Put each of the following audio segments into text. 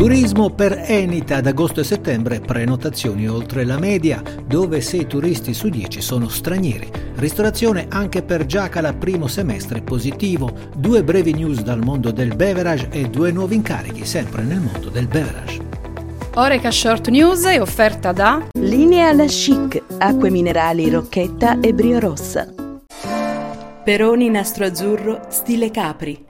Turismo per Enita ad agosto e settembre, prenotazioni oltre la media, dove 6 turisti su 10 sono stranieri. Ristorazione anche per Giacala primo semestre positivo, due brevi news dal mondo del beverage e due nuovi incarichi sempre nel mondo del beverage. Oreca Short News è offerta da Linea La Chic, acque minerali Rocchetta e Brio Rossa. Peroni nastro azzurro stile Capri.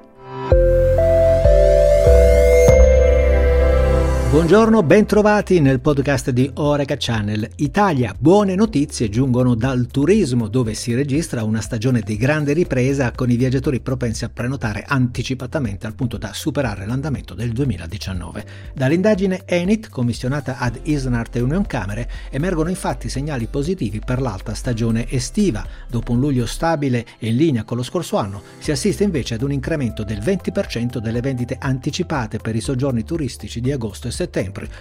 Buongiorno, bentrovati nel podcast di Oreca Channel. Italia, buone notizie giungono dal turismo dove si registra una stagione di grande ripresa con i viaggiatori propensi a prenotare anticipatamente al punto da superare l'andamento del 2019. Dall'indagine Enit, commissionata ad Isnart e Union Camere, emergono infatti segnali positivi per l'alta stagione estiva. Dopo un luglio stabile e in linea con lo scorso anno, si assiste invece ad un incremento del 20% delle vendite anticipate per i soggiorni turistici di agosto e settembre,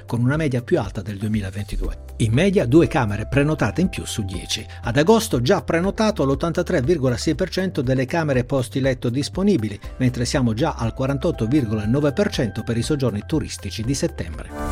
con una media più alta del 2022. In media due camere prenotate in più su 10. Ad agosto già prenotato l'83,6% delle camere posti letto disponibili, mentre siamo già al 48,9% per i soggiorni turistici di settembre.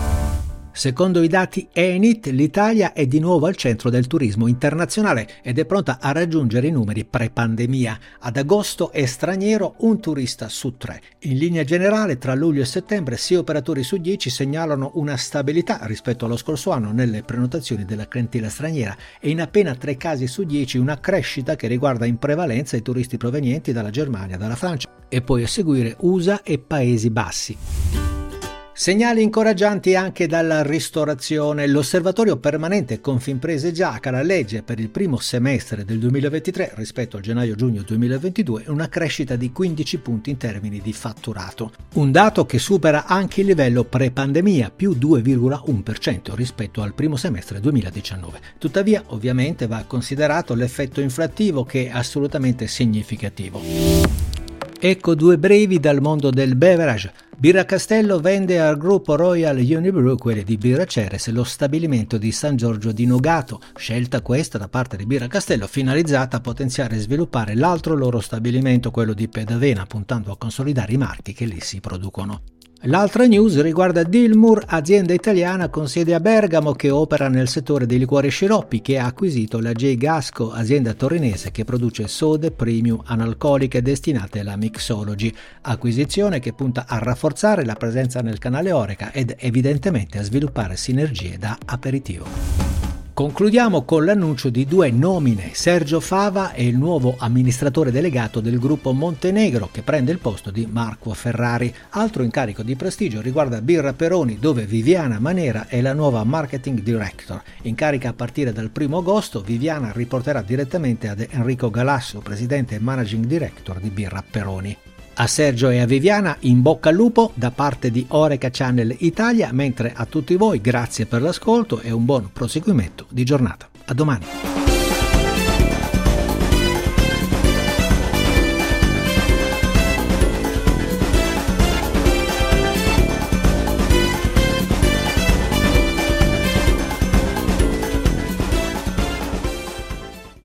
Secondo i dati Enit, l'Italia è di nuovo al centro del turismo internazionale ed è pronta a raggiungere i numeri pre-pandemia. Ad agosto è straniero un turista su tre. In linea generale, tra luglio e settembre, 6 operatori su 10 segnalano una stabilità rispetto allo scorso anno nelle prenotazioni della clientela straniera e in appena 3 casi su 10 una crescita che riguarda in prevalenza i turisti provenienti dalla Germania, dalla Francia e poi a seguire USA e Paesi Bassi. Segnali incoraggianti anche dalla ristorazione. L'osservatorio permanente Confimprese Giacara legge per il primo semestre del 2023 rispetto al gennaio-giugno 2022 una crescita di 15 punti in termini di fatturato. Un dato che supera anche il livello pre-pandemia, più 2,1% rispetto al primo semestre 2019. Tuttavia, ovviamente, va considerato l'effetto inflattivo che è assolutamente significativo. Ecco due brevi dal mondo del beverage. Birra Castello vende al gruppo Royal Unibrew, quelli di Birra Ceres, lo stabilimento di San Giorgio di Nogato, scelta questa da parte di Birra Castello finalizzata a potenziare e sviluppare l'altro loro stabilimento, quello di Pedavena, puntando a consolidare i marchi che lì si producono. L'altra news riguarda Dilmur, azienda italiana con sede a Bergamo che opera nel settore dei liquori sciroppi che ha acquisito la J. Gasco, azienda torinese che produce sode premium analcoliche destinate alla mixology, acquisizione che punta a rafforzare la presenza nel canale Oreca ed evidentemente a sviluppare sinergie da aperitivo. Concludiamo con l'annuncio di due nomine. Sergio Fava è il nuovo amministratore delegato del gruppo Montenegro che prende il posto di Marco Ferrari. Altro incarico di prestigio riguarda Birra Peroni dove Viviana Manera è la nuova marketing director. In carica a partire dal 1 agosto Viviana riporterà direttamente ad Enrico Galasso, presidente e managing director di Birra Peroni. A Sergio e a Viviana in bocca al lupo da parte di Oreca Channel Italia, mentre a tutti voi grazie per l'ascolto e un buon proseguimento di giornata. A domani.